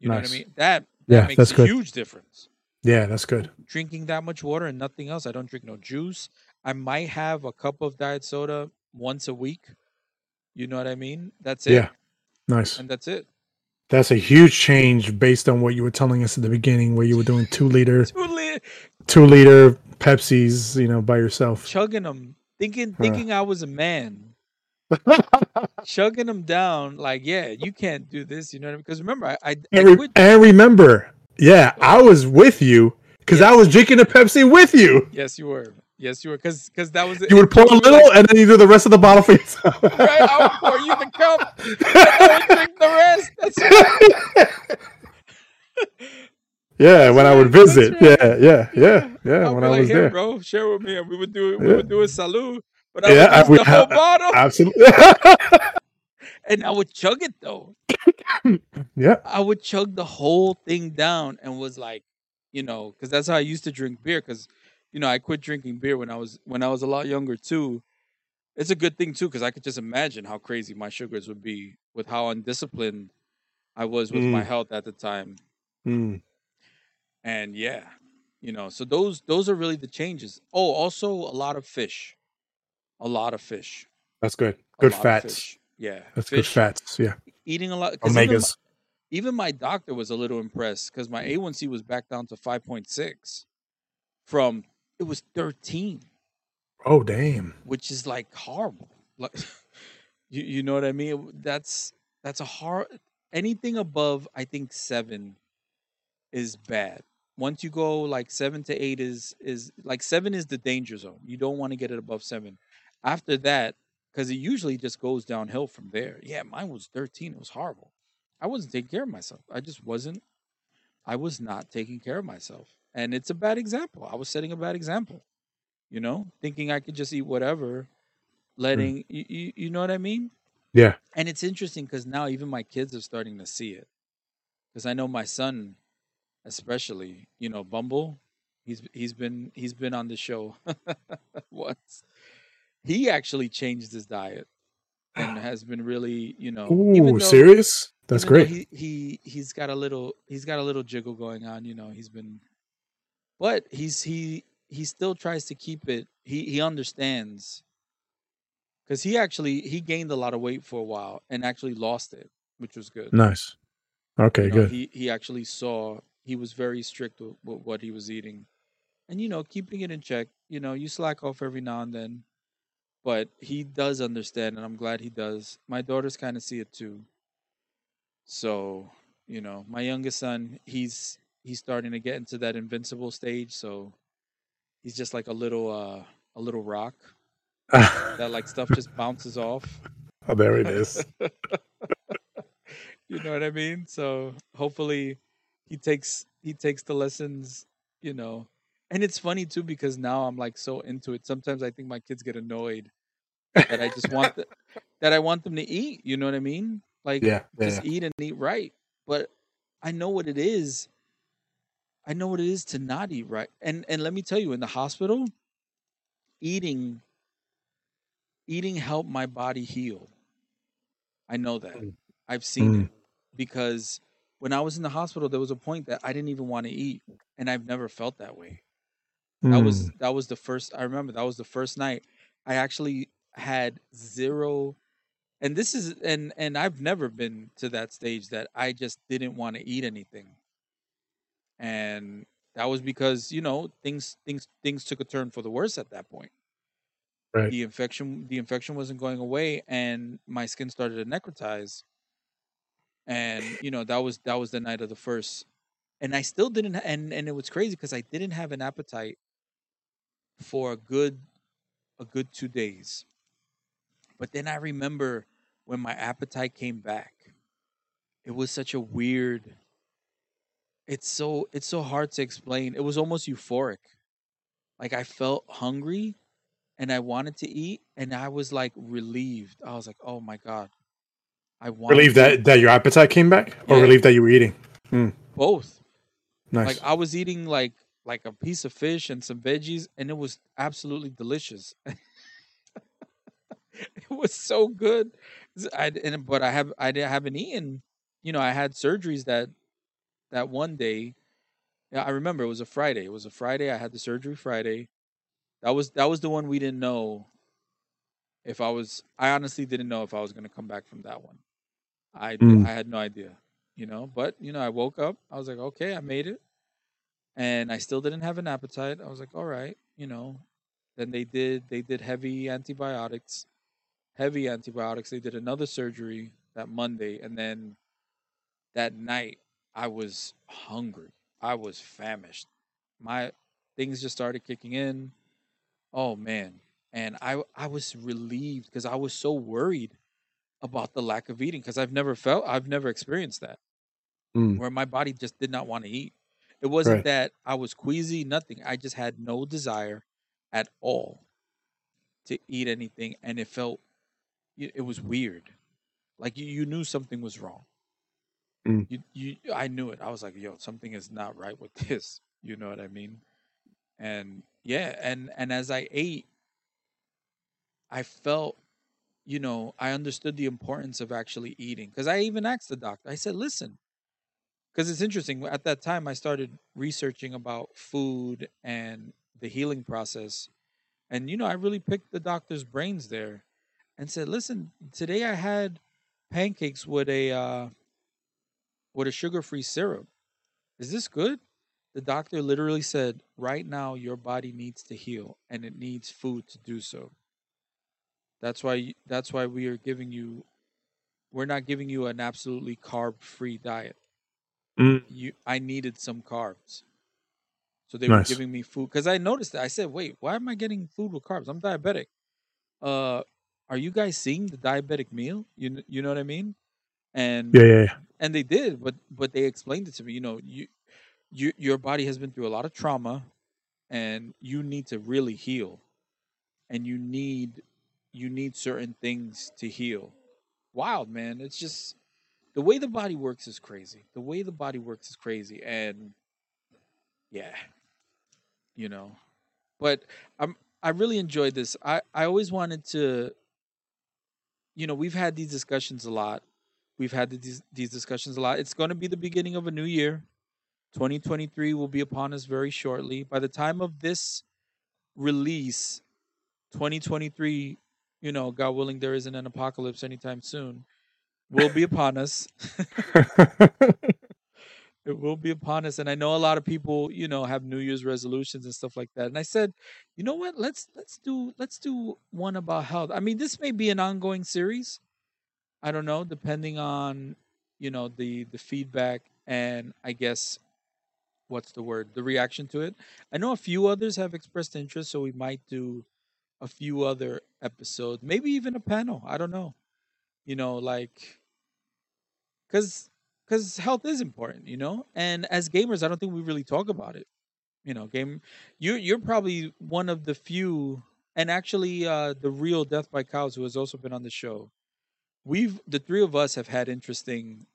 You know what i mean? That that Yeah, makes that's a good. huge difference. Yeah, that's good. drinking that much water and nothing else i don't drink no juice. I might have a cup of diet soda once a week. You know what i mean? That's it. Yeah. Nice. and that's it That's a huge change based on what you were telling us at the beginning, where you were doing two liter, Two li- two liter Pepsis, you know, by yourself. chugging them, thinking Huh. thinking I was a man, chugging them down. Like, yeah, you can't do this. You know what I mean? Because remember, I I, I and, re- quit. and remember, yeah, I was with you because I was drinking a Pepsi with you. Yes, you were. Yes, you were. Because because that was it. You would pour a little, and then you do the rest of the bottle for yourself. right, I would pour you the cup. And I drink the rest. That's right. yeah, when I would visit. right. Yeah, yeah, yeah, yeah. I'd when I like, was here, there, bro, share with me, and we would do we Yeah. would do a salute. But I Yeah, would use would the whole have- bottle, absolutely. and I would chug it though. yeah, I would chug the whole thing down and was like, you know, because that's how I used to drink beer. Because, you know, I quit drinking beer when I was when I was a lot younger too. It's a good thing too, because I could just imagine how crazy my sugars would be with how undisciplined I was with my Mm. health at the time. Mm, And yeah, you know, so those those are really the changes. Oh, also a lot of fish, a lot of fish, that's good. Good fats. Yeah, That's good fats. Yeah, Eating a lot. 'cause even my- omegas. even my doctor was a little impressed because my A1C was back down to 5.6 from it was 13, Oh, damn. which is like horrible. Like you, you know what I mean? That's that's a hard anything above I think 7 is bad. Once you go like 7 to 8 is is like 7 is the danger zone. You don't want to get it above 7. After that cuz it usually just goes downhill from there. Yeah, mine was 13. It was horrible. I wasn't taking care of myself. I just wasn't. I was not taking care of myself, and it's a bad example. I was setting a bad example. You know, thinking I could just eat whatever, hmm. letting you, you, you know what I mean. Yeah. And it's interesting because now even my kids are starting to see it. Because I know my son, especially, you know, Bumble, he's he's been he's been on the show once. He actually changed his diet and has been really, you know, Ooh, though- serious? That's great. He, he he's got a little he's got a little jiggle going on. You know, he's been, but he's he he still tries to keep it. He he understands because he actually he gained a lot of weight for a while and actually lost it, which was good. Nice. Okay, You know, good. He he actually saw he was very strict with, with what he was eating, and you know keeping it in check. You know, you slack off every now and then, but he does understand, and I'm glad he does. My daughters kind of see it too. So you know, my youngest son, he's he's starting to get into that invincible stage. So he's just like a little uh a little rock that like stuff just bounces off. oh, there it is. you know what I mean? So hopefully he takes he takes the lessons, you know. And it's funny too because now I'm like so into it. Sometimes I think my kids get annoyed that I just want the, that I want them to eat. You know what I mean? Like Yeah, yeah, just eat and eat right. But I know what it is. I know what it is to not eat right. And and let me tell you, in the hospital, eating eating helped my body heal. I know that. Mm. I've seen Mm. it because when I was in the hospital, there was a point that I didn't even want to eat, and I've never felt that way. That was Mm. that was the first. I remember that was the first night I actually had zero. And this is and and I've never been to that stage that I just didn't want to eat anything, and that was because you know things things things took a turn for the worse at that point. right. The infection the infection wasn't going away, and my skin started to necrotize, and you know that was that was the night of the first and i still didn't and and it was crazy because i didn't have an appetite for a good a good two days but then i remember when my appetite came back it was such a weird it's so it's so hard to explain it was almost euphoric like i felt hungry and i wanted to eat and i was like relieved i was like oh my god i want Relieved that that your appetite came back, or Yeah. relieved that you were eating. Hmm. both Nice. Like I was eating like like a piece of fish and some veggies, and it was absolutely delicious. it was so good. I and but I have I didn't haven't eaten. You know, I had surgeries that that one day. Yeah, I remember it was a Friday. It was a Friday. I had the surgery Friday. That was that was the one we didn't know if I was. I honestly didn't know if I was going to come back from that one. I Mm. I had no idea. You know, but you know, I woke up. I was like, okay, I made it and I still didn't have an appetite. I was like, all right, you know. Then they did they did heavy antibiotics, heavy antibiotics. They did another surgery that Monday, and then that night I was hungry. I was famished. My things just started kicking in. Oh man, and I I was relieved because I was so worried about the lack of eating because I've never felt I've never experienced that Mm. where my body just did not want to eat. It wasn't Right. that I was queasy, nothing. I just had no desire at all to eat anything, and it felt it was weird. Like you, you knew something was wrong. Mm. You, you, I knew it. I was like, yo, something is not right with this. You know what I mean? And yeah, and and as I ate, I felt, you know, I understood the importance of actually eating because I even asked the doctor. I said, listen, because it's interesting. At that time, I started researching about food and the healing process, and you know, I really picked the doctor's brains there, and said, "Listen, today I had pancakes with a uh, with a sugar-free syrup. Is this good?" The doctor literally said, "Right now, your body needs to heal, and it needs food to do so. That's why. That's why we are giving you. We're not giving you an absolutely carb-free diet." Mm. you I needed some carbs. So they Nice. were giving me food because I noticed that. I said, "Wait, why am I getting food with carbs? I'm diabetic." Uh, are you guys seeing the diabetic meal? You you know what I mean? And Yeah, yeah, yeah. And they did, but but they explained it to me. You know, you you your body has been through a lot of trauma, and you need to really heal, and you need you need certain things to heal. Wild man, it's just the way the body works is crazy. The way the body works is crazy, and yeah, you know. But I'm I really enjoyed this. I I always wanted to. You know, we've had these discussions a lot. We've had these these discussions a lot. It's going to be the beginning of a new year. 2023 will be upon us very shortly. By the time of this release, 2023, you know, God willing, there isn't an apocalypse anytime soon, will be upon us. it will be upon us and i know a lot of people you know have new year's resolutions and stuff like that and i said you know what let's let's do let's do one about health i mean this may be an ongoing series i don't know depending on you know the the feedback and i guess what's the word the reaction to it i know a few others have expressed interest so we might do a few other episodes maybe even a panel i don't know you know like because because health is important, you know. And as gamers, I don't think we really talk about it. You know, game. you're you're probably one of the few, and actually, uh, the real Death by Cows, who has also been on the show. We've the three of us have had interesting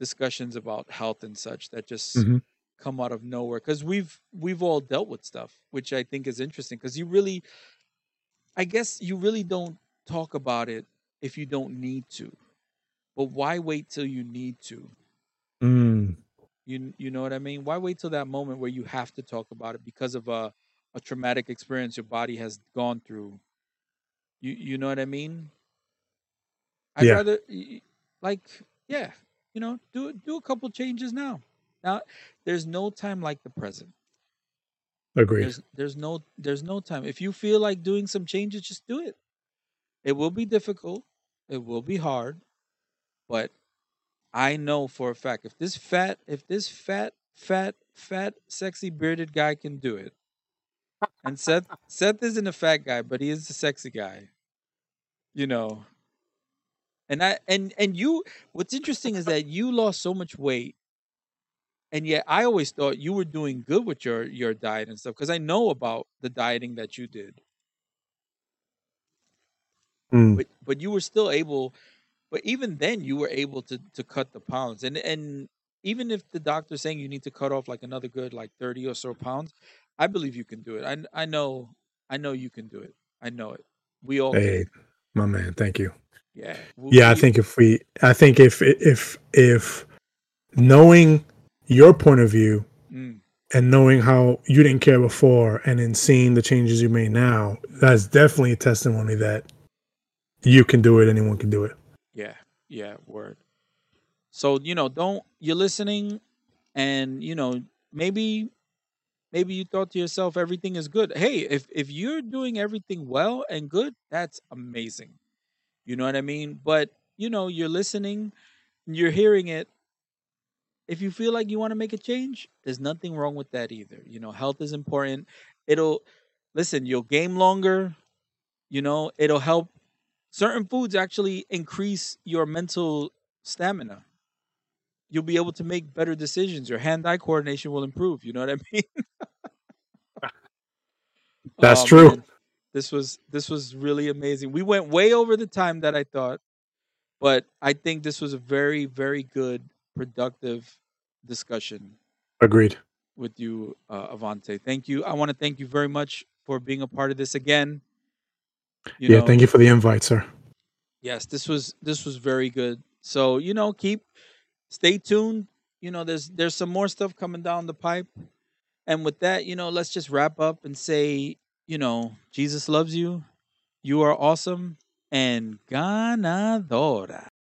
discussions about health and such that just Mhm. come out of nowhere because we've we've all dealt with stuff, which I think is interesting because you really, I guess, you really don't talk about it if you don't need to. But why wait till you need to? Mm, You you know what I mean? Why wait till that moment where you have to talk about it because of a a traumatic experience your body has gone through? You you know what I mean? I'd Yeah. rather like yeah, you know, do do a couple changes now. Now there's no time like the present. agreed. There's there's no there's no time. If you feel like doing some changes, just do it. It will be difficult. It will be hard, but I know for a fact if this fat if this fat fat fat sexy bearded guy can do it, and Seth Seth isn't a fat guy, but he is a sexy guy. You know. And I and and you what's interesting is that you lost so much weight and yet I always thought you were doing good with your your diet and stuff because I know about the dieting that you did. Mm, But but you were still able but even then you were able to to cut the pounds. And and even if the doctor's saying you need to cut off like another good like 30 or so pounds, I believe you can do it. I I know I know you can do it. I know it. We all hey, can. my man, thank you. Yeah. We, Yeah, I think if we, I think if if if knowing your point of view mm, and knowing how you didn't care before, and then seeing the changes you made now, that's definitely a testimony that you can do it. Anyone can do it. Yeah, yeah, word. So, you know, don't you're listening and, you know, maybe maybe you thought to yourself everything is good. Hey, if if you're doing everything well and good, that's amazing. You know what I mean? But, you know, you're listening, you're hearing it. If you feel like you want to make a change, there's nothing wrong with that either. You know, health is important. It'll listen, you'll game longer, you know, it'll help certain foods actually increase your mental stamina. You'll be able to make better decisions. Your hand-eye coordination will improve. You know what I mean? That's Oh, true. man. This was this was really amazing. We went way over the time that I thought, but I think this was a very very good, productive discussion Agreed. with you, uh, Avante. Thank you. I want to thank you very much for being a part of this again. You yeah, know, thank you for the invite, sir. yes this was this was very good so you know keep stay tuned you know there's there's some more stuff coming down the pipe and with that you know let's just wrap up and say you know jesus loves you you are awesome and ganadora